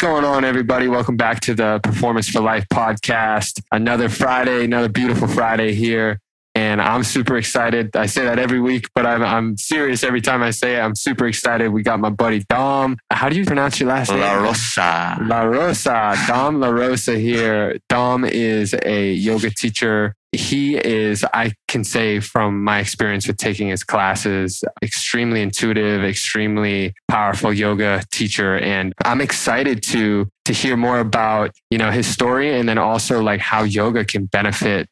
Going on, everybody? Welcome back to the Performance for Life podcast. Another Friday, another beautiful Friday here. And I'm super excited. I say that every week, but I'm, I'm serious every time I say it. I'm super excited. We got my buddy Dom. How do you pronounce your last name? La Rosa. La Rosa. Dom La Rosa here. Dom is a yoga teacher. He is, I can say from my experience with taking his classes, extremely intuitive, extremely powerful yoga teacher. And I'm excited to, to hear more about, you know, his story and then also like how yoga can benefit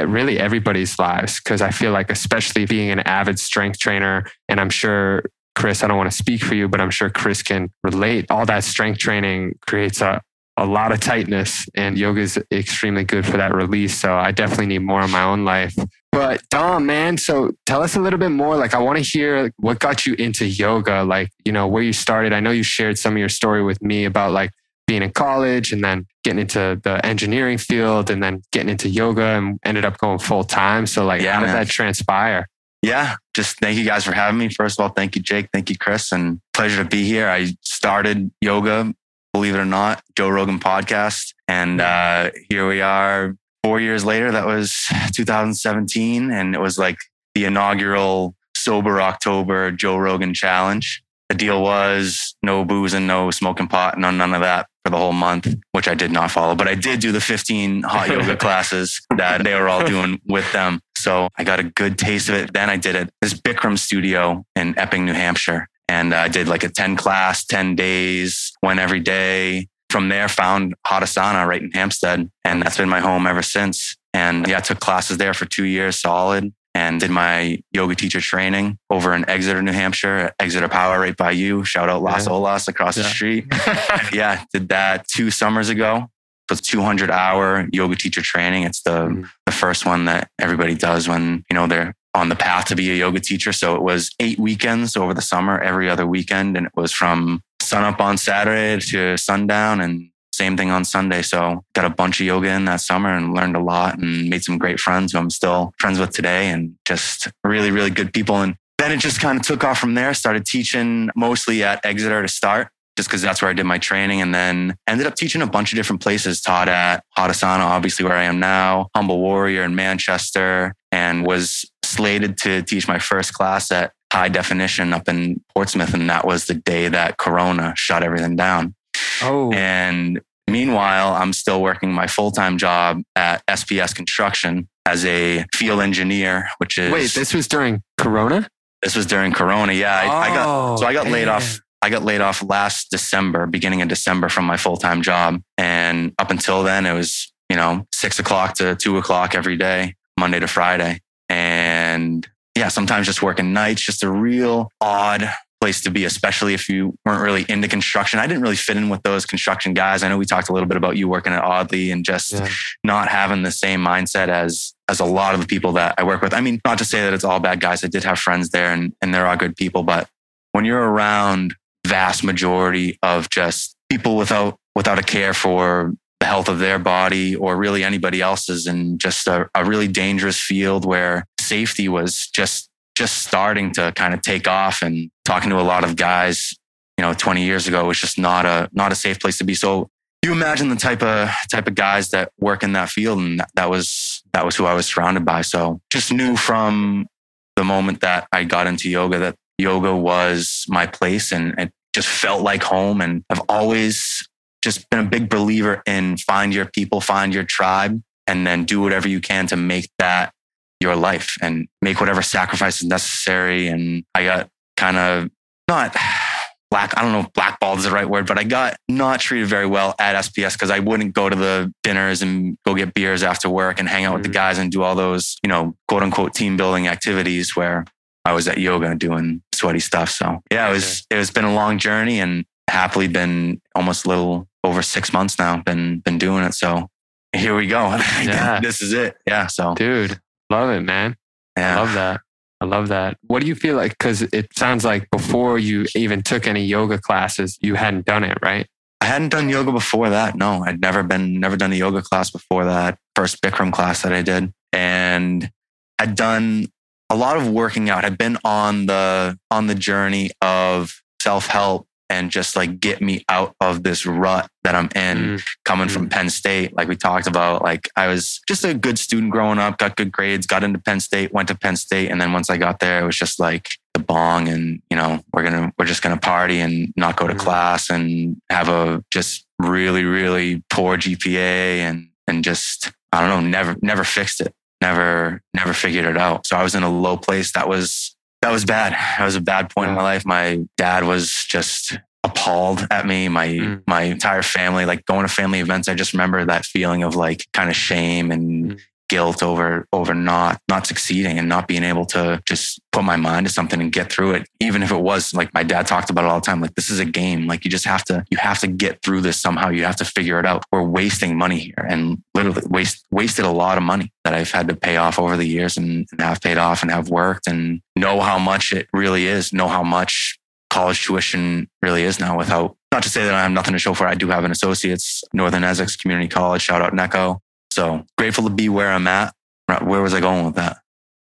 really everybody's lives because I feel like, especially being an avid strength trainer, and I'm sure Chris, I don't want to speak for you, but I'm sure Chris can relate. All that strength training creates a, a lot of tightness, and yoga is extremely good for that release. So I definitely need more in my own life. But Dom, man, so tell us a little bit more. Like, I want to hear what got you into yoga, like, you know, where you started. I know you shared some of your story with me about like being in college and then getting into the engineering field and then getting into yoga and ended up going full time. So like, yeah, how did man. that transpire? Yeah, just thank you guys for having me. First of all, thank you, Jake. Thank you, Chris, and pleasure to be here. I started yoga, believe it or not, Joe Rogan podcast, and uh, here we are. Four years later, that was 2017, and it was like the inaugural sober October Joe Rogan challenge. The deal was no booze and no smoking pot, no none of that for the whole month, which I did not follow. But I did do the 15 hot yoga classes that they were all doing with them. So I got a good taste of it. Then I did it this Bikram studio in Epping, New Hampshire. And uh, I did like a 10 class, 10 days, went every day. From there, found Hadasana right in Hampstead. And that's been my home ever since. And yeah, I took classes there for two years solid and did my yoga teacher training over in Exeter, New Hampshire, Exeter Power right by you. Shout out Las yeah. Olas across yeah. the street. yeah, did that two summers ago. It was 200 hour yoga teacher training. It's the, mm-hmm. the first one that everybody does when, you know, they're on the path to be a yoga teacher. So it was eight weekends over the summer, every other weekend. And it was from sun up on Saturday to sundown and same thing on Sunday. So got a bunch of yoga in that summer and learned a lot and made some great friends who I'm still friends with today and just really, really good people. And then it just kind of took off from there. Started teaching mostly at Exeter to start just because that's where I did my training. And then ended up teaching a bunch of different places, taught at Hadasana, obviously where I am now, Humble Warrior in Manchester, and was slated to teach my first class at High Definition up in Portsmouth. And that was the day that Corona shut everything down. Oh. And meanwhile, I'm still working my full time job at SPS Construction as a field engineer, which is. Wait, this was during Corona? This was during Corona. Yeah. Oh, I, I got, oh, so I got laid off. I got laid off last December, beginning of December from my full time job. And up until then, it was, you know, six o'clock to two o'clock every day, Monday to Friday. And yeah, sometimes just working nights, just a real odd place to be, especially if you weren't really into construction. I didn't really fit in with those construction guys. I know we talked a little bit about you working at Audley and just yeah. not having the same mindset as as a lot of the people that I work with. I mean, not to say that it's all bad guys. I did have friends there and, and they're all good people, but when you're around vast majority of just people without without a care for the health of their body or really anybody else's and just a, a really dangerous field where safety was just just starting to kind of take off and talking to a lot of guys, you know, 20 years ago was just not a not a safe place to be. So you imagine the type of type of guys that work in that field and that, that was that was who I was surrounded by. So just knew from the moment that I got into yoga that yoga was my place and it just felt like home. And I've always just been a big believer in find your people, find your tribe, and then do whatever you can to make that your life and make whatever sacrifices necessary. And I got kind of not black, I don't know if blackballed is the right word, but I got not treated very well at SPS because I wouldn't go to the dinners and go get beers after work and hang out mm-hmm. with the mm-hmm. guys and do all those, you know, quote unquote team building activities where I was at yoga doing sweaty stuff. So yeah, it was, it has been a long journey and happily been almost a little over six months now, been, been doing it. So here we go. Yeah. this is it. Yeah. So dude, Love it, man. Yeah. I love that. I love that. What do you feel like? Because it sounds like before you even took any yoga classes, you hadn't done it, right? I hadn't done yoga before that. No, I'd never been, never done a yoga class before that first Bikram class that I did. And I'd done a lot of working out. I'd been on the, on the journey of self help and just like get me out of this rut that I'm in Mm. coming from Penn State. Like we talked about, like I was just a good student growing up, got good grades, got into Penn State, went to Penn State. And then once I got there, it was just like the bong and, you know, we're going to, we're just going to party and not go to Mm. class and have a just really, really poor GPA and, and just, I don't know, never, never fixed it. Never, never figured it out. So I was in a low place that was, that was bad. That was a bad point in my life. My dad was just appalled at me. My Mm. my entire family, like going to family events, I just remember that feeling of like kind of shame and Mm. Guilt over over not not succeeding and not being able to just put my mind to something and get through it. Even if it was like my dad talked about it all the time, like this is a game. Like you just have to you have to get through this somehow. You have to figure it out. We're wasting money here and literally waste wasted a lot of money that I've had to pay off over the years and, and have paid off and have worked and know how much it really is, know how much college tuition really is now without not to say that I have nothing to show for. I do have an associate's Northern Essex Community College. Shout out NECO. So grateful to be where I'm at. Where was I going with that?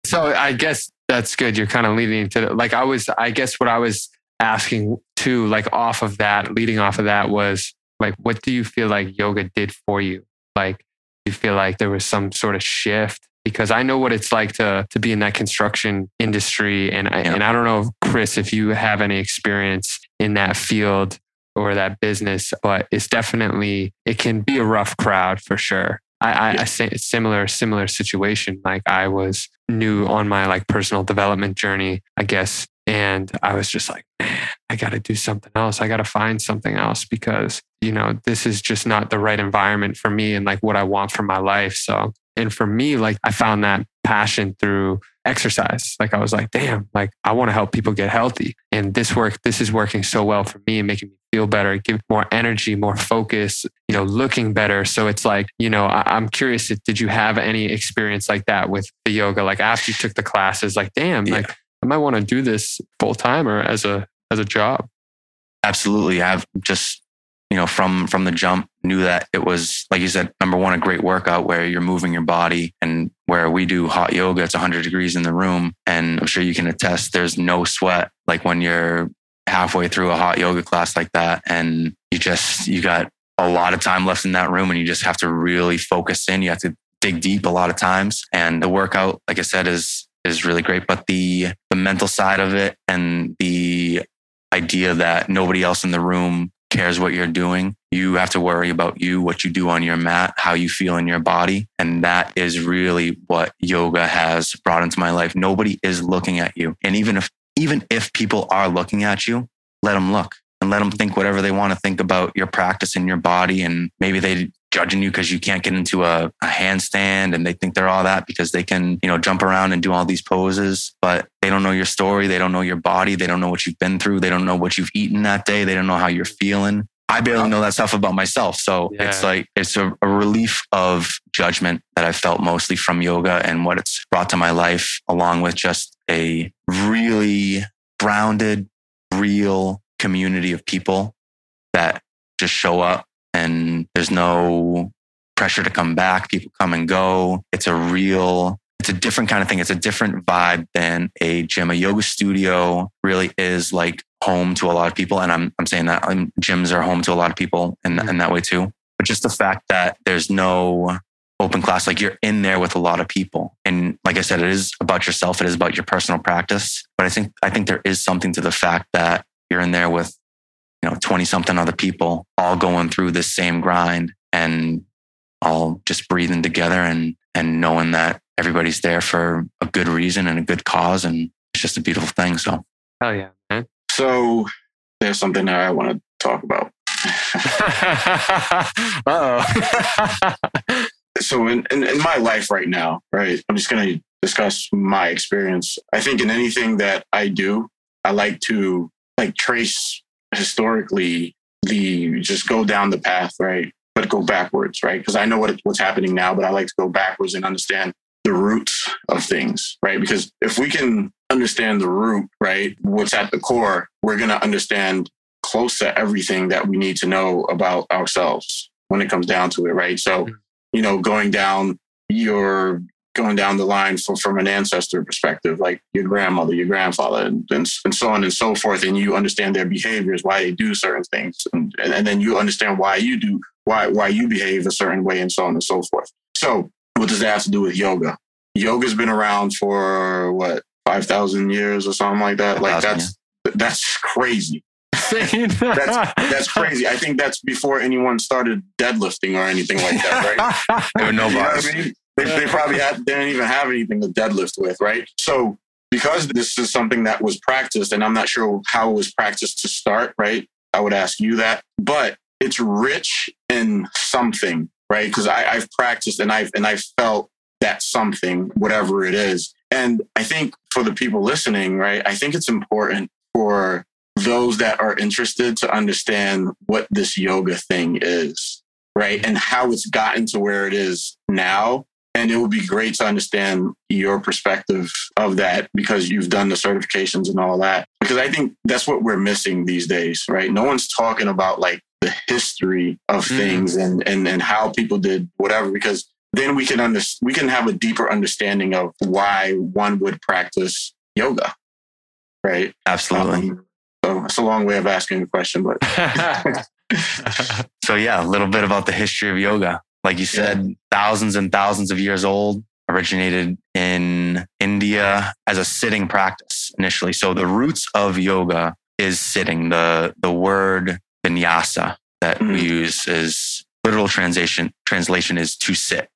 So I guess that's good. You're kind of leading into the, like I was. I guess what I was asking too, like off of that, leading off of that was like, what do you feel like yoga did for you? Like, do you feel like there was some sort of shift? Because I know what it's like to to be in that construction industry, and I, Yeah. and I don't know, Chris, if you have any experience in that field or that business, but it's definitely it can be a rough crowd for sure. I, I, I say similar similar situation. Like I was new on my like personal development journey, I guess, and I was just like, man, I got to do something else. I got to find something else because you know this is just not the right environment for me and like what I want for my life. So, and for me, like I found that passion through exercise. Like I was like, damn, like I want to help people get healthy, and this work, this is working so well for me and making me feel better, give more energy, more focus, you know, looking better. So it's like, you know, I, I'm curious, if- did you have any experience like that with the yoga? Like after you took the classes, like, damn, Yeah. like I might want to do this full time or as a as a job. Absolutely. I've just, you know, from from the jump knew that it was like you said, number one, a great workout where you're moving your body and where we do hot yoga, it's 100 degrees in the room. And I'm sure you can attest there's no sweat like when you're halfway through a hot yoga class like that. And you just, you got a lot of time left in that room and you just have to really focus in. You have to dig deep a lot of times. And the workout, like I said, is is really great. But the the mental side of it and the idea that nobody else in the room cares what you're doing. You have to worry about you, what you do on your mat, how you feel in your body. And that is really what yoga has brought into my life. Nobody is looking at you. And even if even if people are looking at you, let them look and let them think whatever they want to think about your practice and your body. And maybe they judging you because you can't get into a, a handstand and they think they're all that because they can, you know, jump around and do all these poses, but they don't know your story. They don't know your body. They don't know what you've been through. They don't know what you've eaten that day. They don't know how you're feeling. I barely know that stuff about myself. So Yeah. it's like, it's a, a relief of judgment that I felt mostly from yoga and what it's brought to my life, along with just a really grounded, real community of people that just show up and there's no pressure to come back. People come and go. It's a real, it's a different kind of thing. It's a different vibe than a gym. A yoga studio really is like home to a lot of people. And I'm, I'm saying that um, gyms are home to a lot of people in, in that way too. But just the fact that there's no open class, like you're in there with a lot of people. And like I said, it is about yourself. It is about your personal practice. But I think, I think there is something to the fact that you're in there with you know 20 something other people all going through this same grind and all just breathing together and and knowing that everybody's there for a good reason and a good cause and it's just a beautiful thing so Hell yeah, man. So there's something that I want to talk about. oh. so in, in, in my life right now, right, I'm just going to discuss my experience. I think in anything that I do, I like to like trace historically the just go down the path, right? But go backwards, right? Because I know what what's happening now, but I like to go backwards and understand the roots of things, right? Because if we can understand the root, right, what's at the core, we're going to understand close to everything that we need to know about ourselves when it comes down to it, right? So, mm-hmm. you know, going down your going down the line from, from an ancestor perspective, like your grandmother, your grandfather, and, and, and so on and so forth, and you understand their behaviors, why they do certain things, and, and, and then you understand why you do, why why you behave a certain way, and so on and so forth. So, what does that have to do with yoga? Yoga's been around for what five thousand years or something like that. Like that's that's crazy. that's that's crazy. I think that's before anyone started deadlifting or anything like that, right? there were no bars. I mean? They, they probably had, didn't even have anything to deadlift with, right? So because this is something that was practiced, and I'm not sure how it was practiced to start, right? I would ask you that, but it's rich in something, right? Because I've practiced and I've and I've felt that something, whatever it is. And I think for the people listening, right, I think it's important for those that are interested to understand what this yoga thing is, right? And how it's gotten to where it is now. And it would be great to understand your perspective of that because you've done the certifications and all that. Because I think that's what we're missing these days, right? No one's talking about like the history of mm. things and, and, and how people did whatever, because then we can under, we can have a deeper understanding of why one would practice yoga, right? Absolutely. Um, so it's a long way of asking a question, but. so yeah, a little bit about the history of yoga. Like you said, yeah. thousands and thousands of years old, originated in India as a sitting practice initially. So the roots of yoga is sitting. The the word vinyasa that mm-hmm. we use is literal translation translation is to sit.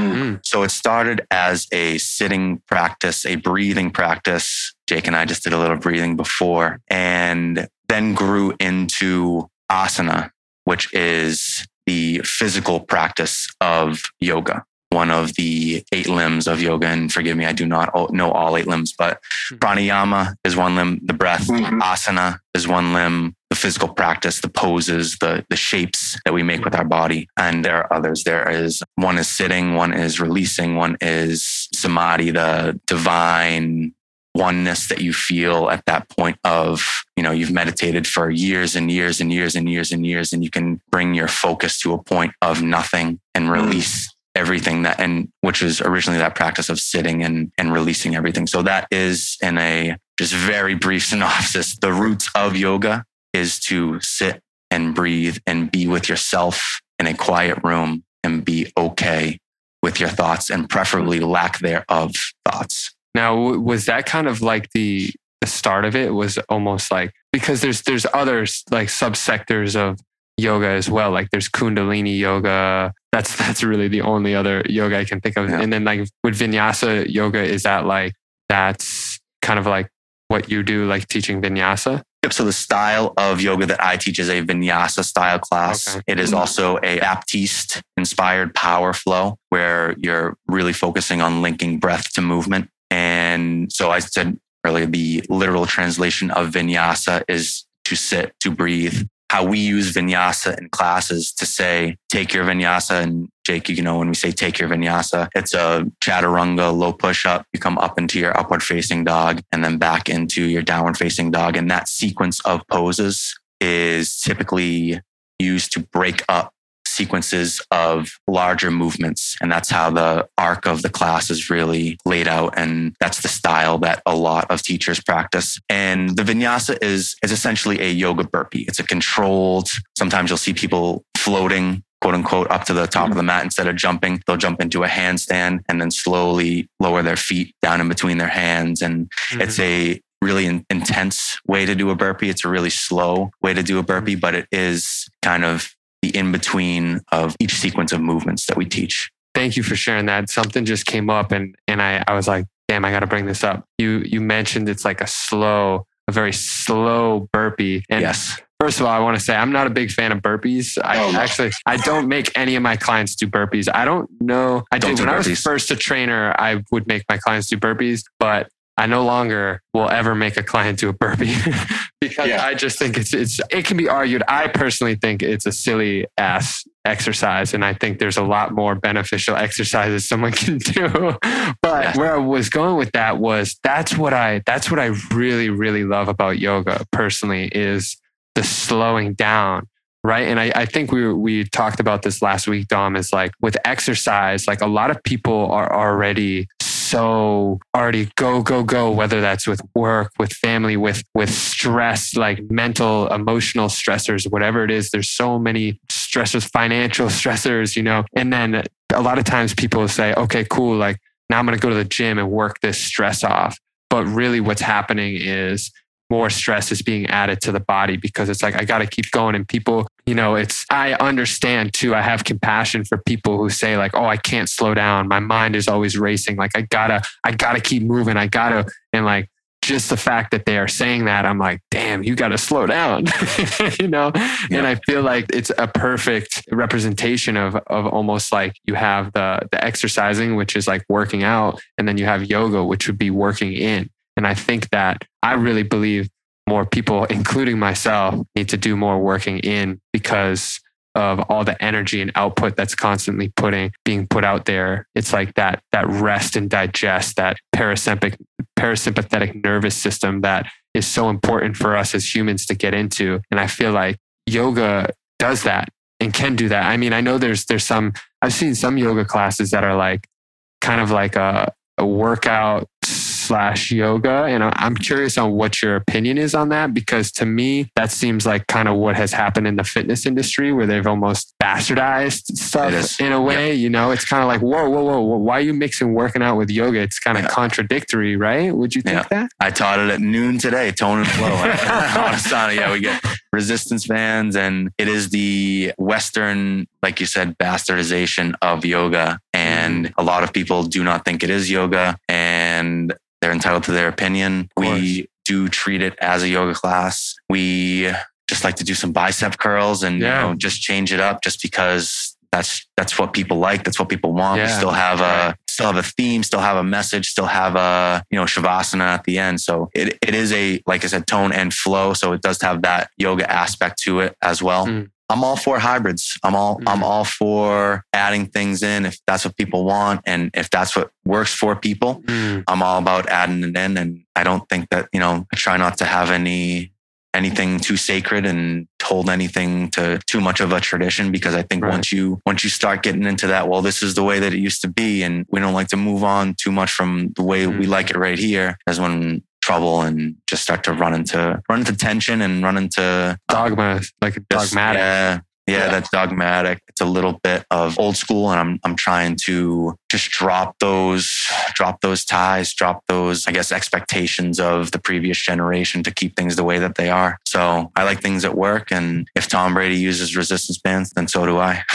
Mm-hmm. So it started as a sitting practice, a breathing practice. Jake and I just did a little breathing before, and then grew into asana, which is the physical practice of yoga. One of the eight limbs of yoga, and forgive me, I do not know all eight limbs, but mm-hmm. pranayama is one limb, the breath, mm-hmm. asana is one limb, the physical practice, the poses, the, the shapes that we make with our body. And there are others. There is one is sitting, one is releasing, one is samadhi, the divine oneness that you feel at that point of, you know, you've meditated for years and years and years and years and years, and you can bring your focus to a point of nothing and mm. release everything that and which was originally that practice of sitting and and releasing everything so that is in a just very brief synopsis the roots of yoga is to sit and breathe and be with yourself in a quiet room and be okay with your thoughts and preferably lack thereof thoughts. Now, was that kind of like the the start of it? Was almost like because there's there's other like subsectors of yoga as well. Like there's Kundalini yoga. That's that's really the only other yoga I can think of. Yeah. And then like with Vinyasa yoga, is that like that's kind of like what you do, like teaching Vinyasa? Yep. So the style of yoga that I teach is a vinyasa style class. Okay. It is also a Baptiste inspired power flow where you're really focusing on linking breath to movement. And so I said earlier, the literal translation of vinyasa is to sit, to breathe, how we use vinyasa in classes to say, take your vinyasa. And Jake, you know, when we say take your vinyasa, it's a chaturanga low push up. You come up into your upward facing dog and then back into your downward facing dog. And that sequence of poses is typically used to break up sequences of larger movements. And that's how the arc of the class is really laid out. And that's the style that a lot of teachers practice. And the vinyasa is, is essentially a yoga burpee. It's a controlled, sometimes you'll see people floating quote unquote up to the top of the mat instead of jumping they'll jump into a handstand and then slowly lower their feet down in between their hands and mm-hmm. it's a really in, intense way to do a burpee it's a really slow way to do a burpee but it is kind of the in between of each sequence of movements that we teach. Thank you for sharing that. Something just came up and and I, I was like, damn, I gotta bring this up. You you mentioned it's like a slow, a very slow burpee. And yes. First of all, I want to say I'm not a big fan of burpees. I oh, actually I don't make any of my clients do burpees. I don't know. I don't did when I was first a trainer, I would make my clients do burpees, but I no longer will ever make a client do a burpee because yeah. I just think it's it's it can be argued. I personally think it's a silly ass exercise, and I think there's a lot more beneficial exercises someone can do. but yeah. where I was going with that was that's what I that's what I really really love about yoga personally is the slowing down right? And I, I think we we talked about this last week, Dom. Is like with exercise, like a lot of people are already so already go go go whether that's with work with family with with stress like mental emotional stressors whatever it is. There's so many stressors financial stressors you know? And then a lot of times people say okay cool like now i'm going to go to the gym and work this stress off. But really what's happening is more stress is being added to the body because it's like I got to keep going. And people you know it's I understand too I have compassion for people who say like oh I can't slow down. My mind is always racing. Like I got to I got to keep moving. I got to and like just the fact that they are saying that I'm like damn you got to slow down you know? Yeah. and I feel like it's a perfect representation of of almost like you have the the exercising which is like working out and then you have yoga which would be working in and I think that I really believe more people, including myself, need to do more working in because of all the energy and output that's constantly putting being put out there. It's like that that rest and digest, that parasympathetic parasympathetic nervous system that is so important for us as humans to get into. And I feel like yoga does that and can do that. I mean, I know there's there's some I've seen some yoga classes that are like kind of like a, a workout slash yoga. And I'm curious on what your opinion is on that, because to me, that seems like kind of what has happened in the fitness industry where they've almost bastardized stuff in a way. You know, it's kind of like, whoa, whoa, whoa, why are you mixing working out with yoga? It's kind of contradictory, right? Would you think that? I taught it at noon today, tone and flow. on yeah, we get resistance bands and it is the Western, like you said, bastardization of yoga. And mm-hmm. a lot of people do not think it is yoga. And they're entitled to their opinion. We do treat it as a yoga class. We just like to do some bicep curls and yeah. you know, just change it up just because that's that's what people like. That's what people want. Yeah. We still have a still have a theme, still have a message, still have a you know shavasana at the end. So it, it is a like I said, tone and flow. So it does have that yoga aspect to it as well. Mm. I'm all for hybrids. I'm all mm-hmm. I'm all for adding things in if that's what people want and if that's what works for people. Mm. I'm all about adding it in and I don't think that, you know, I try not to have any anything too sacred and hold anything to too much of a tradition because I think right. once you once you start getting into that, well, this is the way that it used to be and we don't like to move on too much from the way mm. we like it right here as when trouble and just start to run into run into tension and run into dogma, like dogmatic. Yeah, yeah, yeah, that's dogmatic. It's a little bit of old school, and I'm I'm trying to just drop those drop those ties, drop those I guess expectations of the previous generation to keep things the way that they are. So I like things that work, and if Tom Brady uses resistance bands, then so do I.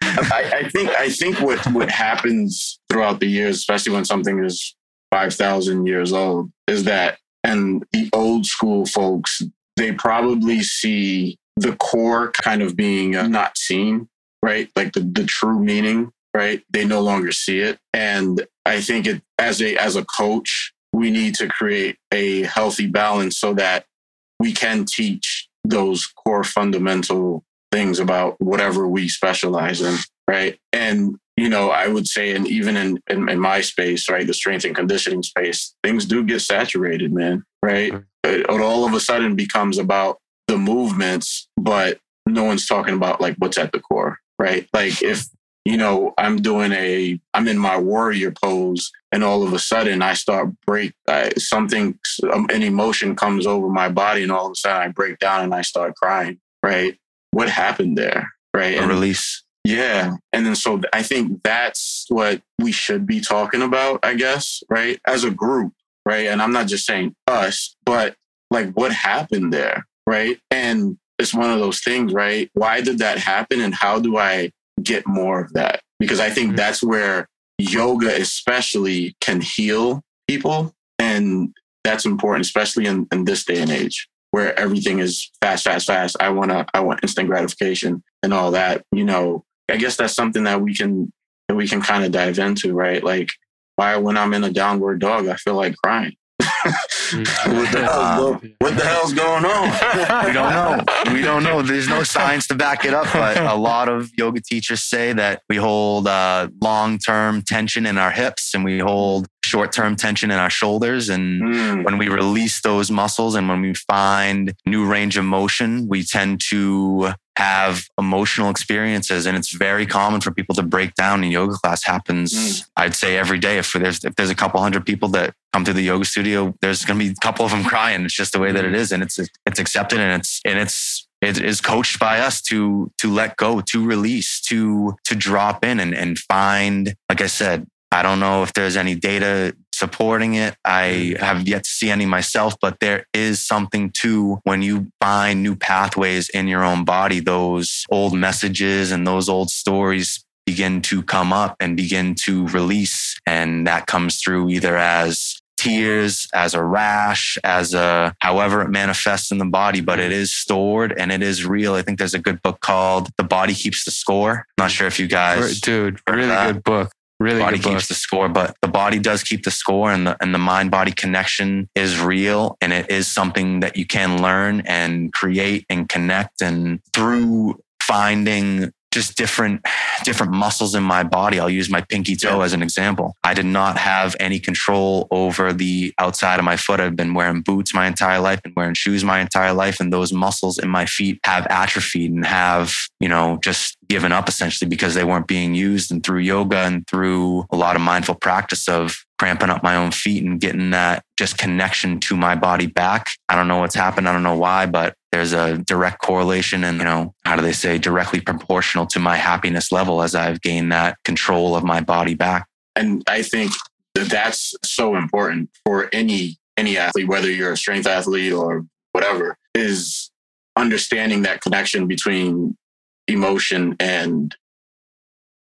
I, I think I think what what happens throughout the years, especially when something is 5,000 years old is that, and the old school folks, they probably see the core kind of being uh, not seen, right? Like the, the true meaning, right? They no longer see it. And I think it, as a, as a coach, we need to create a healthy balance so that we can teach those core fundamental things about whatever we specialize in, right? And you know, I would say, and even in, in, in my space, right, the strength and conditioning space, things do get saturated, man, right? It, it all of a sudden becomes about the movements, but no one's talking about like what's at the core, right? Like if you know I'm doing a, I'm in my warrior pose, and all of a sudden I start break I, something, um, an emotion comes over my body, and all of a sudden I break down and I start crying, right? What happened there, right? A and, release yeah. And then so I think that's what we should be talking about, I guess, right? As a group, right? And I'm not just saying us, but like what happened there, right? And it's one of those things, right? Why did that happen? And how do I get more of that? Because I think mm-hmm. that's where yoga, especially, can heal people. And that's important, especially in, in this day and age where everything is fast, fast, fast. I want to, I want instant gratification and all that. You know, I guess that's something that we can that we can kind of dive into, right? Like why when I'm in a downward dog, I feel like crying. Mm. what, the hell's what the hell's going on? we don't know. We don't know. There's no science to back it up, but a lot of yoga teachers say that we hold uh, long-term tension in our hips and we hold short term tension in our shoulders. And Mm. when we release those muscles and when we find new range of motion, we tend to have emotional experiences. And it's very common for people to break down in yoga class happens, Mm. I'd say every day. If there's, if there's a couple hundred people that come to the yoga studio, there's going to be a couple of them crying. It's just the way that it is. And it's, it's accepted and it's, and it's, it is coached by us to to let go, to release, to to drop in and and find. Like I said, I don't know if there's any data supporting it. I hmm. have yet to see any myself, but there is something to when you find new pathways in your own body, those old messages and those old stories begin to come up and begin to release. And that comes through either as tears, as a rash, as a however it manifests in the body, but it hmm. is stored and it is real. I think there's a good book called The Body Keeps the Score. I'm not hmm. sure if you guys Dude, really that? good book. Really body book. keeps the score, but the body does keep the score and the and the mind body connection is real and it is something that you can learn and create and connect and through finding just different different muscles in my body. I'll use my pinky toe Yeah. as an example. I did not have any control over the outside of my foot. I've been wearing boots my entire life and wearing shoes my entire life. And those muscles in my feet have atrophied and have, you know, just given up essentially because they weren't being used. And through yoga and through a lot of mindful practice of cramping up my own feet and getting that just connection to my body back. I don't know what's happened. I don't know why, but there's a direct correlation and, you know, how do they say directly proportional to my happiness level as I've gained that control of my body back. and I think that that's so important for any any athlete, whether you're a strength athlete or whatever, is understanding that connection between emotion and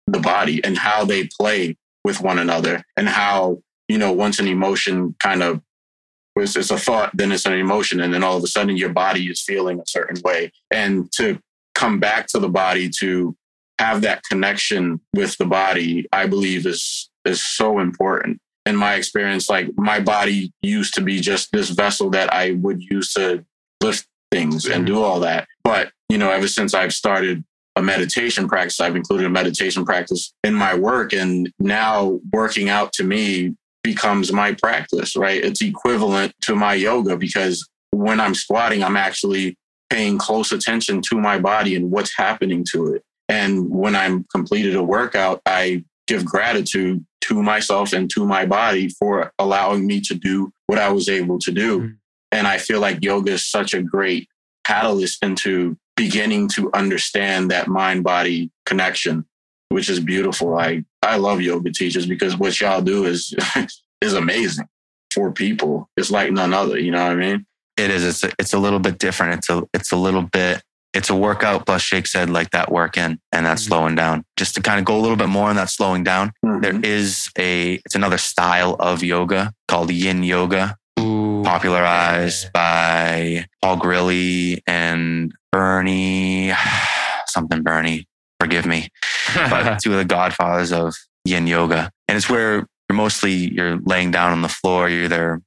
the body and how they play with one another and how you know once an emotion kind of was it's a thought then it's an emotion and then all of a sudden your body is feeling a certain way. And to come back to the body to have that connection with the body i believe is is so important. In my experience like my body used to be just this vessel that i would use to lift things and mm-hmm. do all that. But you know ever since i've started a meditation practice i've included a meditation practice in my work and now working out to me becomes my practice right it's equivalent to my yoga because when i'm squatting i'm actually paying close attention to my body and what's happening to it and when I'm completed a workout, I give gratitude to myself and to my body for allowing me to do what I was able to do. Mm. And I feel like yoga is such a great catalyst into beginning to understand that mind body connection, which is beautiful. I, I love yoga teachers because what y'all do is, is amazing for people. It's like none other. You know what I mean? It is. It's a, it's a little bit different. It's a it's a little bit. It's a workout plus Jake said like that work in and that Mhm. slowing down. Just to kind of go a little bit more on that slowing down. There Mhm. is a it's another style of yoga called Yin Yoga. Popularized by Paul Grilley and Bernie something Bernie. Forgive me, but two of the godfathers of Yin Yoga, and it's where you're mostly you're laying down on the floor. You're either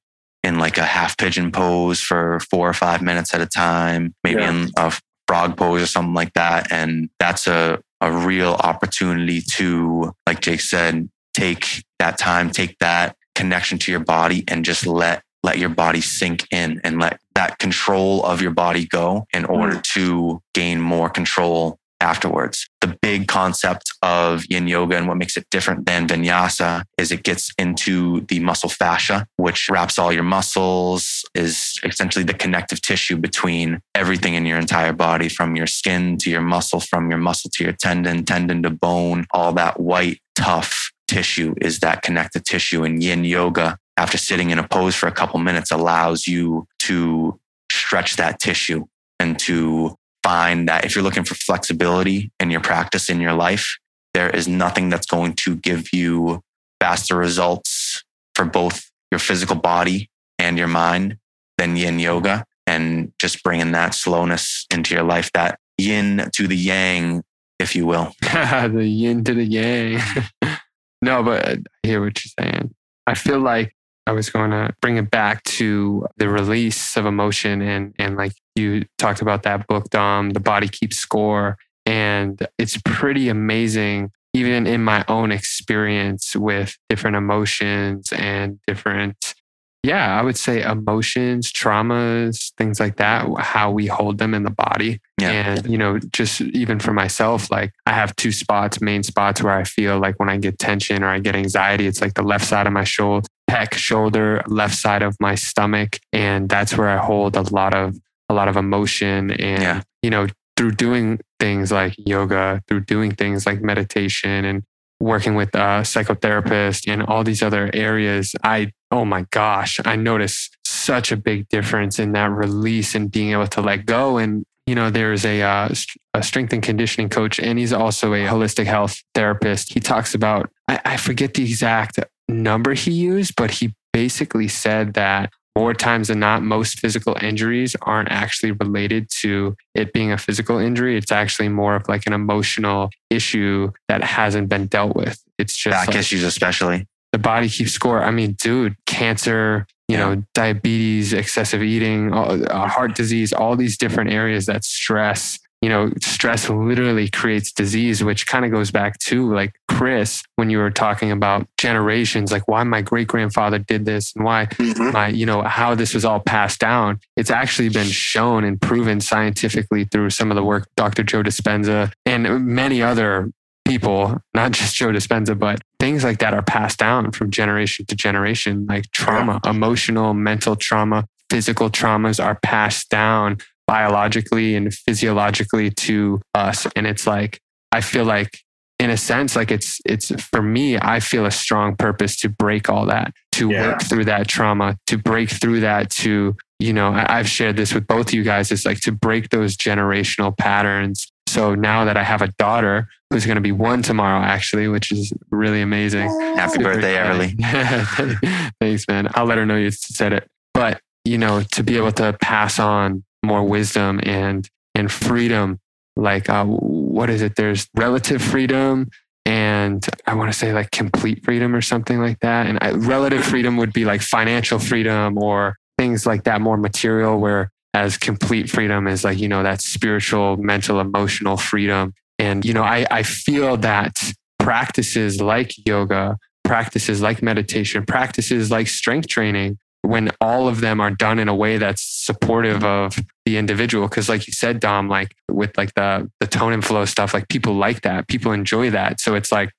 in like a half pigeon pose for four or five minutes at a time, maybe Yeah. in a frog pose or something like that. And that's a, a real opportunity to, like Jake said, take that time, take that connection to your body and just let let your body sink in and let that control of your body go in order hmm. to gain more control afterwards. The big concept of yin yoga and what makes it different than vinyasa is it gets into the muscle fascia, which wraps all your muscles, is essentially the connective tissue between everything in your entire body, from your skin to your muscle, from your muscle to your tendon, tendon to bone, all that white, tough tissue is that connective tissue. And yin yoga, after sitting in a pose for a couple minutes, allows you to stretch that tissue and to find that if you're looking for flexibility in your practice in your life, there is nothing that's going to give you faster results for both your physical body and your mind than yin yoga and just bringing that slowness into your life, that yin to the yang, if you will. the yin to the yang. no, but I hear what you're saying. I feel like I was going to bring it back to the release of emotion and and like you talked about that book, Dom, The Body Keeps Score, and it's pretty amazing. even in my own experience with different emotions and different yeah, I would say emotions, traumas, things like that, how we hold them in the body. Yeah. And, you know, just even for myself, like I have two spots, main spots where I feel like when I get tension or I get anxiety, it's like the left side of my shoulder, pec, shoulder, left side of my stomach. And that's where I hold a lot of, a lot of emotion. And, Yeah. you know, through doing things like yoga, through doing things like meditation and working with a psychotherapist and all these other areas, I, oh my gosh, I noticed such a big difference in that release and being able to let go. And, you know, there's a, uh, a strength and conditioning coach, and he's also a holistic health therapist. He talks about, I, I forget the exact number he used, but he basically said that more times than not, most physical injuries aren't actually related to it being a physical injury. It's actually more of like an emotional issue that hasn't been dealt with. It's just Back like issues, especially. the body keeps score. I mean, dude, cancer, you know, diabetes, excessive eating, uh, heart disease, all these different areas that stress, you know, stress literally creates disease, which kind of goes back to like Chris, when you were talking about generations, like why my great grandfather did this and why Mhm. my, you know, how this was all passed down. It's actually been shown and proven scientifically through some of the work Dr. Joe Dispenza and many other people, not just Joe Dispenza, but things like that are passed down from generation to generation, like trauma, emotional, mental trauma, physical traumas are passed down biologically and physiologically to us. And it's like, I feel like in a sense, like it's, it's for me, I feel a strong purpose to break all that, to Yeah. work through that trauma, to break through that, to, you know, I- I've shared this with both of you guys. It's like to break those generational patterns. So now that I have a daughter who's going to be one tomorrow, actually, which is really amazing. Happy Super birthday, exciting. Thanks, man. I'll let her know you said it. But you know, to be able to pass on more wisdom and and freedom, like uh, what is it? There's relative freedom, and I want to say like complete freedom or something like that. And I, relative freedom would be like financial freedom or things like that, more material. Where as complete freedom is like you know that spiritual, mental, emotional freedom. And you know, I I feel that practices like yoga practices like meditation, practices like strength training, when all of them are done in a way that's supportive of the individual. Cause like you said, Dom, like with like the the tone and flow stuff, like people like that. People enjoy that. So it's like, I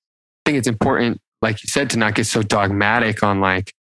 think it's important, like you said, to not get so dogmatic on like,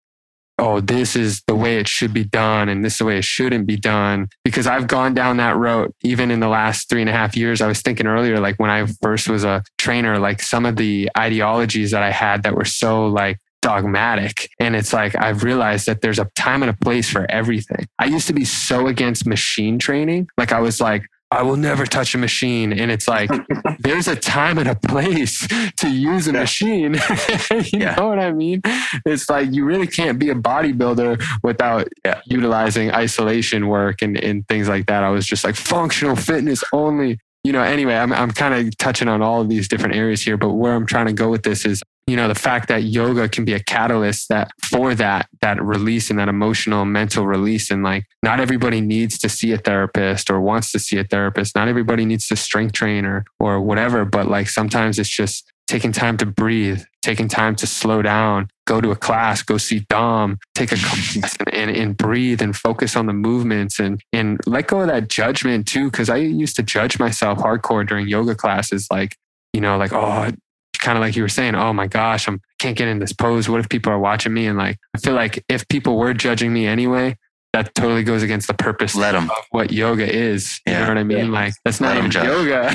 oh, this is the way it should be done and this is the way it shouldn't be done. Because I've gone down that road even in the last three and a half years. I was thinking earlier, like when I first was a trainer, like some of the ideologies that I had that were so like dogmatic. And it's like I've realized that there's a time and a place for everything. I used to be so against machine training. Like I was like, I will never touch a machine. And it's like, there's a time and a place to use a Yeah. machine. you Yeah. know what I mean? It's like you really can't be a bodybuilder without Yeah. utilizing isolation work and, and things like that. I was just like functional fitness only. You know, anyway, I'm, I'm kind of touching on all of these different areas here, but where I'm trying to go with this is, you know, the fact that yoga can be a catalyst that for that, that release and that emotional mental release. And like, not everybody needs to see a therapist or wants to see a therapist. Not everybody needs to strength train or, or whatever. But like, sometimes it's just taking time to breathe, taking time to slow down, go to a class, go see Dom, take a class and, and, and breathe and focus on the movements and, and let go of that judgment too. Cause I used to judge myself hardcore during yoga classes. Like, you know, like, oh, kind of like you were saying, oh my gosh, I'm, I can't get in this pose. What if people are watching me? And like, I feel like if people were judging me anyway, that totally goes against the purpose Let 'em. of what yoga is. You Yeah. know what I mean? Yeah. Like, that's not not 'em even judge. yoga.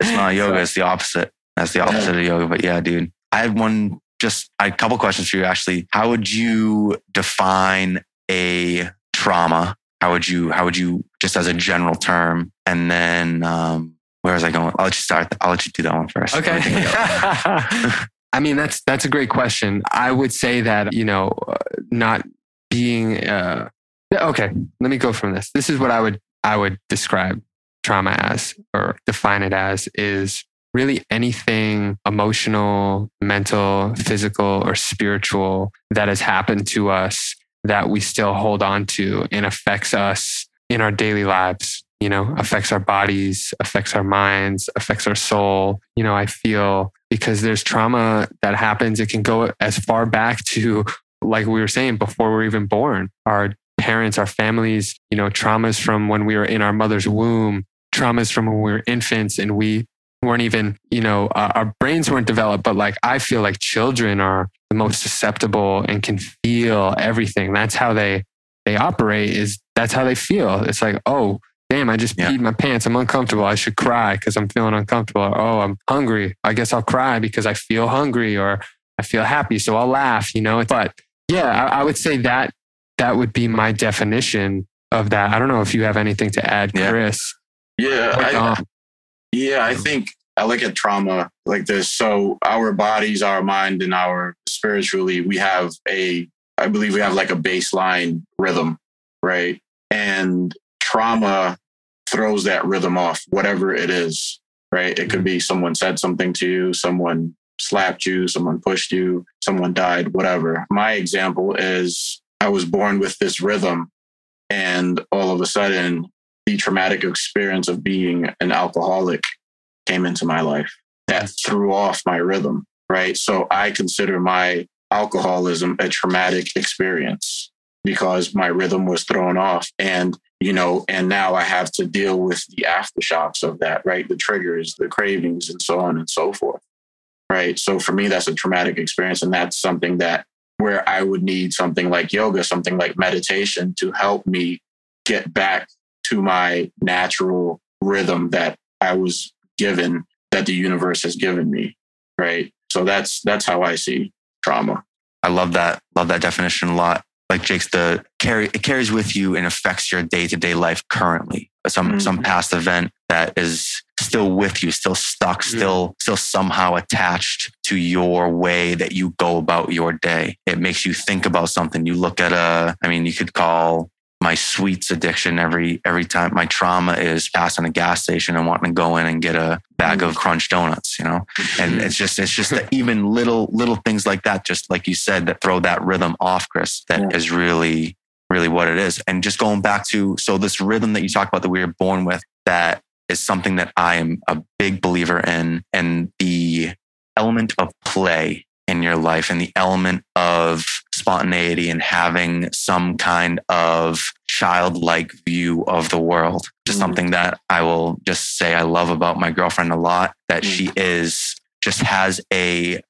It's not yoga. It's the opposite. That's the opposite of yoga. But yeah, dude, I had one, just a couple questions for you, actually. How would you define a trauma? How would you, how would you, just as a general term? And then, um, where was I going? I'll let you start. I'll let you do that one first. Okay. Let me think about it. I mean, that's that's a great question. I would say that you know, uh, not being uh, okay. Let me go from this. This is what I would I would describe trauma as, or define it as, is really anything emotional, mental, physical, or spiritual that has happened to us that we still hold on to and affects us in our daily lives you know affects our bodies affects our minds affects our soul you know i feel because there's trauma that happens. It can go as far back to, like we were saying, before we're even born. Our parents, our families, you know, traumas from when we were in our mother's womb, traumas from when we were infants and we weren't even, you know, uh, our brains weren't developed, but like I feel like children are the most susceptible and can feel everything. That's how they they operate is that's how they feel. It's like, oh, damn, I just yeah. peed my pants. I'm uncomfortable. I should cry because I'm feeling uncomfortable. Or, oh, I'm hungry. I guess I'll cry because I feel hungry or I feel happy. So I'll laugh, you know? But yeah, I, I would say that that would be my definition of that. I don't know if you have anything to add, Chris. Yeah. I, yeah, I think I look at trauma like this. So our bodies, our mind, and our spiritually, we have a, I believe we have like a baseline rhythm, right? And trauma throws that rhythm off, whatever it is, right? It could be mm-hmm. someone said something to you, someone slapped you, someone pushed you, someone died, whatever. My example is I was born with this rhythm, and all of a sudden, the traumatic experience of being an alcoholic came into my life that mm-hmm. threw off my rhythm, right? So I consider my alcoholism a traumatic experience because my rhythm was thrown off. And, you know, and now I have to deal with the aftershocks of that, right? The triggers, the cravings, and so on and so forth. Right. So for me, that's a traumatic experience. And that's something that where I would need something like yoga, something like meditation to help me get back to my natural rhythm that I was given, that the universe has given me. Right. So that's that's how I see trauma. I love that. Love that definition a lot like Jake's the carry it carries with you and affects your day to day life currently. Some mm-hmm. some past event that is still with you, still stuck, mm-hmm. still still somehow attached to your way that you go about your day. It makes you think about something. You look at a, I mean, you could call my sweets addiction every every time my trauma is passing a gas station and wanting to go in and get a bag of mm. crunch donuts you know and mm-hmm. it's just it's just that even little little things like that just like you said that throw that rhythm off chris That yeah. is really really what it is and just going back to so this rhythm that you talk about that we were born with that is something that i am a big believer in and the element of play in your life and the element of spontaneity and having some kind of childlike view of the world. Just mm. something that I will just say I love about my girlfriend a lot that mm. she is just has a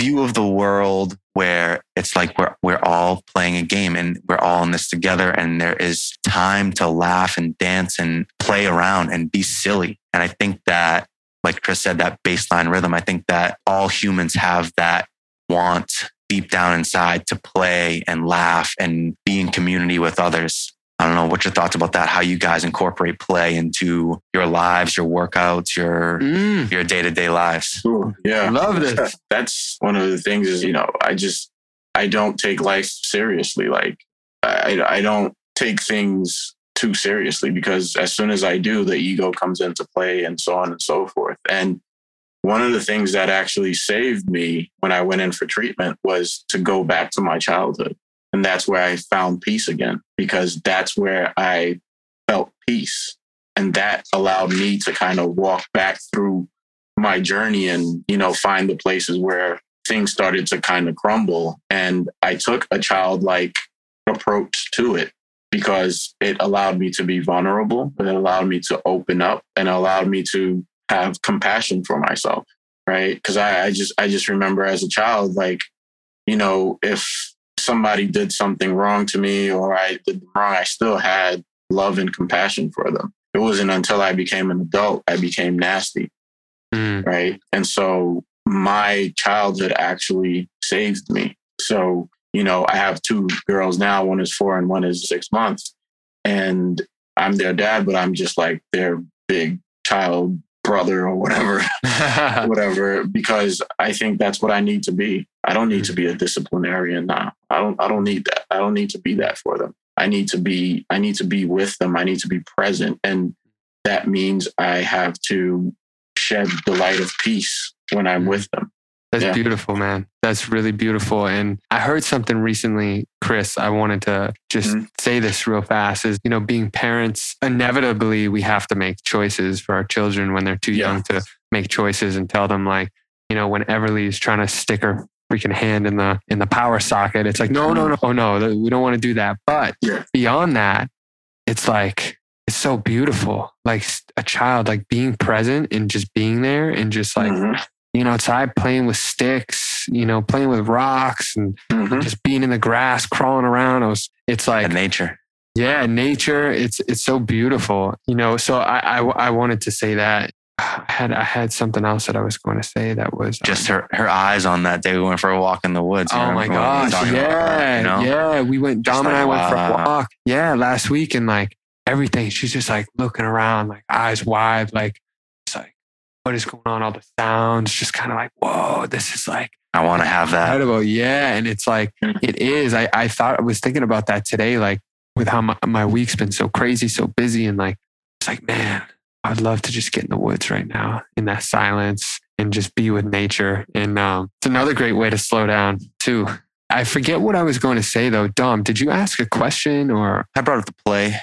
view of the world where it's like we're we're all playing a game and we're all in this together and there is time to laugh and dance and play around and be silly. And I think that like Chris said, that baseline rhythm, I think that all humans have that want deep down inside to play and laugh and be in community with others. I don't know what your thoughts about that. How you guys incorporate play into your lives, your workouts, your mm. your day to day lives. Ooh, yeah, I love this. That's one of the things. Is you know, I just I don't take life seriously. Like I I don't take things too seriously because as soon as I do, the ego comes into play and so on and so forth. And one of the things that actually saved me when I went in for treatment was to go back to my childhood. And that's where I found peace again, because that's where I felt peace. And that allowed me to kind of walk back through my journey and, you know, find the places where things started to kind of crumble. And I took a childlike approach to it because it allowed me to be vulnerable. It allowed me to open up and allowed me to have compassion for myself, right? Because I, I just I just remember as a child, like, you know, if somebody did something wrong to me or I did wrong, I still had love and compassion for them. It wasn't until I became an adult I became nasty. Mm. Right. And so my childhood actually saved me. So, you know, I have two girls now. One is four and one is six months. And I'm their dad, but I'm just like their big child brother or whatever, whatever, because I think that's what I need to be. I don't need to be a disciplinarian now. I don't, I don't need that. I don't need to be that for them. I need to be, I need to be with them. I need to be present. And that means I have to shed the light of peace when I'm mm-hmm. with them. That's yeah. beautiful, man. That's really beautiful. And I heard something recently, Chris. I wanted to just mm-hmm. say this real fast is, you know, being parents, inevitably we have to make choices for our children when they're too yeah. young to make choices and tell them, like, you know, when Everly's trying to stick her freaking hand in the in the power socket, it's like, no, no, no, oh no, we don't want to do that. But Yeah. beyond that, it's like it's so beautiful. Like a child, like being present and just being there and just like Mhm. being outside playing with sticks, you know, playing with rocks and Mhm. just being in the grass, crawling around. I was, it's like, And nature. yeah, nature. It's it's so beautiful, you know. So I I, I wanted to say that. I had I had something else that I was going to say that was um, Just her her eyes on that day we went for a walk in the woods. Oh my gosh! talking about her, Yeah, you know? yeah. We went. Dom and I went for a walk. Yeah, last week, and like everything, she's just like looking around, like eyes wide, like what is going on? All the sounds, just kind of like whoa, this is like I want to have that. incredible. Yeah, and it's like it is. I I thought I was thinking about that today, like with how my, my week's been so crazy, so busy, and like it's like man, I'd love to just get in the woods right now in that silence and just be with nature. And um, it's another great way to slow down too. I forget what I was going to say though. Dom, did you ask a question or? I brought up the play.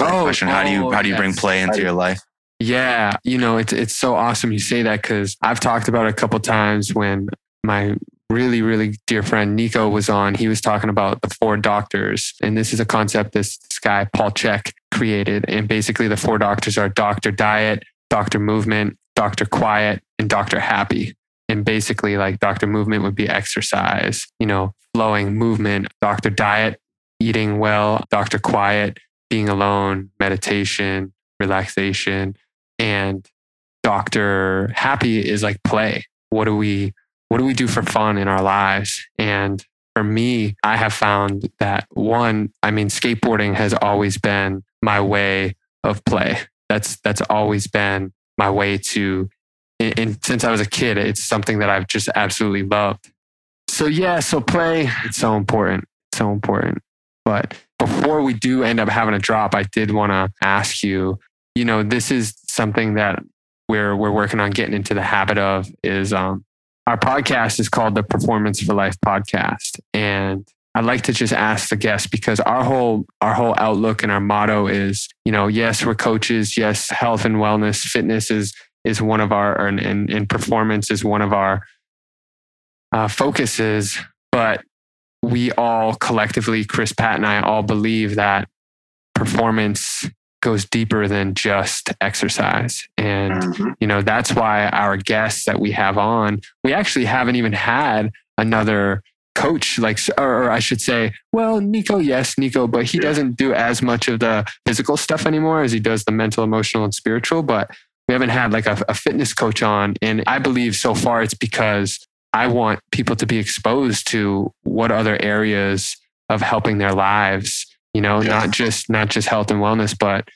Oh, question. How do you oh, how do you bring play into your life? Yeah, you know, it's it's so awesome you say that because I've talked about it a couple times when my really really dear friend Nico was on. He was talking about the four doctors, and this is a concept this, this guy Paul Chek created. And basically, the four doctors are Doctor Diet, Doctor Movement, Doctor Quiet, and Doctor Happy. And basically, like Doctor Movement would be exercise, you know, flowing movement. Doctor Diet, eating well. Doctor Quiet, being alone, meditation, relaxation and Dr. Happy is like play. What do we what do we do for fun in our lives? And for me, I have found that one, I mean, skateboarding has always been my way of play. That's that's always been my way to and, since I was a kid, it's something that I've just absolutely loved. So yeah, so play, it's so important. So important. But before we do end up having a drop, I did want to ask you, you know, this is something that we're we're working on getting into the habit of is um our podcast is called the Performance for Life podcast. And I'd like to just ask the guests because our whole our whole outlook and our motto is, you know, yes, we're coaches, yes, health and wellness, fitness is is one of our and and, and performance is one of our uh, focuses, but we all collectively, Chris, Pat, and I all believe that performance goes deeper than just exercise. And, Mhm. you know, that's why our guests that we have on, we actually haven't even had another coach, like, or, or I should say, well, Nico, yes, Nico, but he Yeah. doesn't do as much of the physical stuff anymore as he does the mental, emotional, and spiritual. But we haven't had like a, a fitness coach on. And I believe so far it's because I want people to be exposed to what other areas of helping their lives, you know, Yeah. not just not just health and wellness, but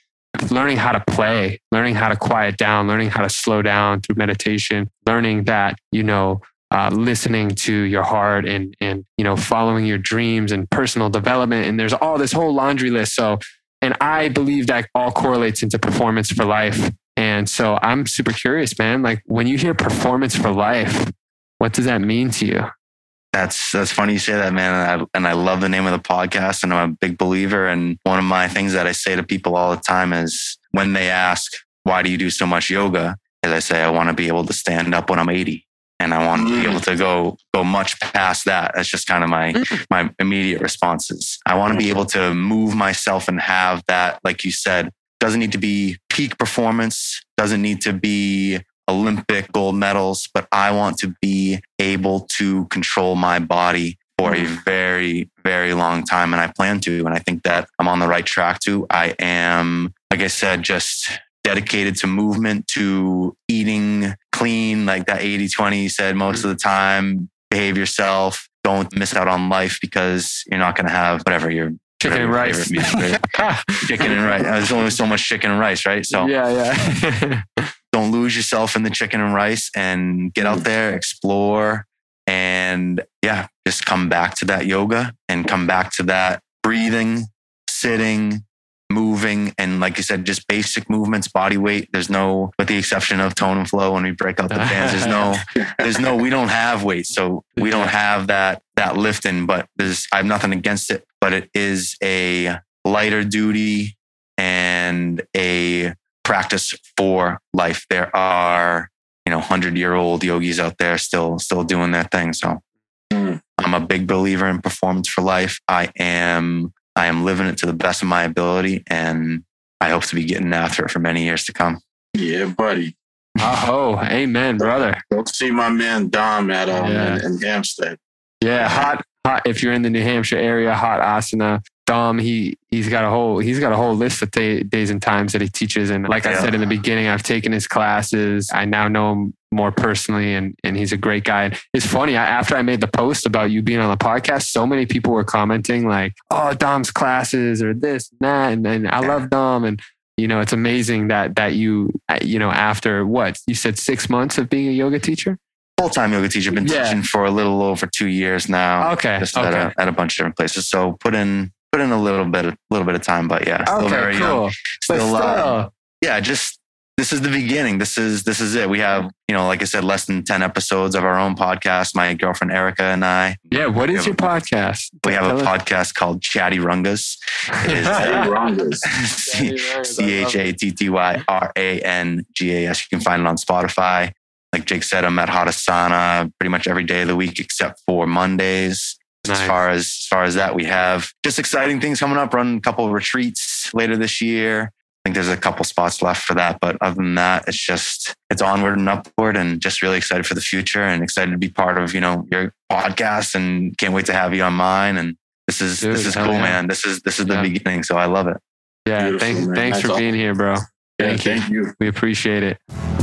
learning how to play, learning how to quiet down, learning how to slow down through meditation, learning that, you know, uh, listening to your heart and and you know following your dreams and personal development. And there's all this whole laundry list. So and i believe that all correlates into performance for life. And so i'm super curious man like when you hear performance for life what does that mean to you That's that's funny you say that, man. And I, and I love the name of the podcast, and I'm a big believer. And one of my things that I say to people all the time is when they ask, "Why do you do so much yoga?" is I say, "I want to be able to stand up when I'm 80, and I want to be Mm. able to go go much past that." That's just kind of my my immediate responses. I want to be able to move myself and have that, like you said, doesn't need to be peak performance, doesn't need to be Olympic gold medals, but I want to be able to control my body for a mm. very, very long time. And I plan to. And I think that I'm on the right track to. I am, like I said, just dedicated to movement, to eating clean, like that 80 20 said most of the time. Behave yourself. Don't miss out on life because you're not going to have whatever your chicken and rice chicken and rice. There's only so much chicken and rice, right? So yeah yeah don't lose yourself in the chicken and rice and get out mm. there, explore, and yeah, just come back to that yoga and come back to that breathing, sitting, moving, and like you said, just basic movements, body weight. There's no, with the exception of tone and flow when we break out the bands, there's no, there's no, we don't have weight. So we don't have that, that lifting, but there's, I have nothing against it, but it is a lighter duty and a practice for life. There are you know, hundred year old yogis out there still still doing their thing. So Mm. I'm a big believer in performance for life. I am I am living it to the best of my ability, and I hope to be getting after it for many years to come. Yeah, buddy. Oh, amen, brother. Go see my man Dom at um Yeah. in, in Hampstead. Yeah, hot, hot. If you're in the New Hampshire area, hot asana. Dom, he he's got a whole he's got a whole list of days and times that he teaches, and like I said in the beginning, I've taken his classes. I now know him more personally, and and he's a great guy. And it's funny. I, after I made the post about you being on the podcast, so many people were commenting like, "Oh, Dom's classes or this and that," and, and I Yeah. love Dom, and you know, it's amazing that that you you know after what you said six months of being a yoga teacher. Full time yoga teacher, been Yeah. teaching for a little over two years now. Okay, just at, a, at a bunch of different places. So put in put in a little bit a little bit of time, but yeah, still okay, very young. cool. But Still, uh, yeah, just this is the beginning. This is this is it. We have you know, like I said, less than ten episodes of our own podcast. My girlfriend Erica and I. Yeah, what is we is have- your podcast? We have a us. podcast called Chatty Rangas. It is, Hey, uh, Rondas. C H A T T Y R A N G A S. You can find it on Spotify. Like Jake said, I'm at Hadasana pretty much every day of the week except for Mondays. Nice. As far as as far as that, we have just exciting things coming up. Run a couple of retreats later this year. I think there's a couple spots left for that, but other than that, it's just it's onward and upward, and just really excited for the future and excited to be part of you know your podcast, and can't wait to have you on mine. And this is Dude, this is cool, yeah. man. This is this is the Yeah. beginning, so I love it. Yeah, Beautiful, thanks, man. thanks That's for awesome. being here, bro. Yeah, Thank you. thank you. We appreciate it.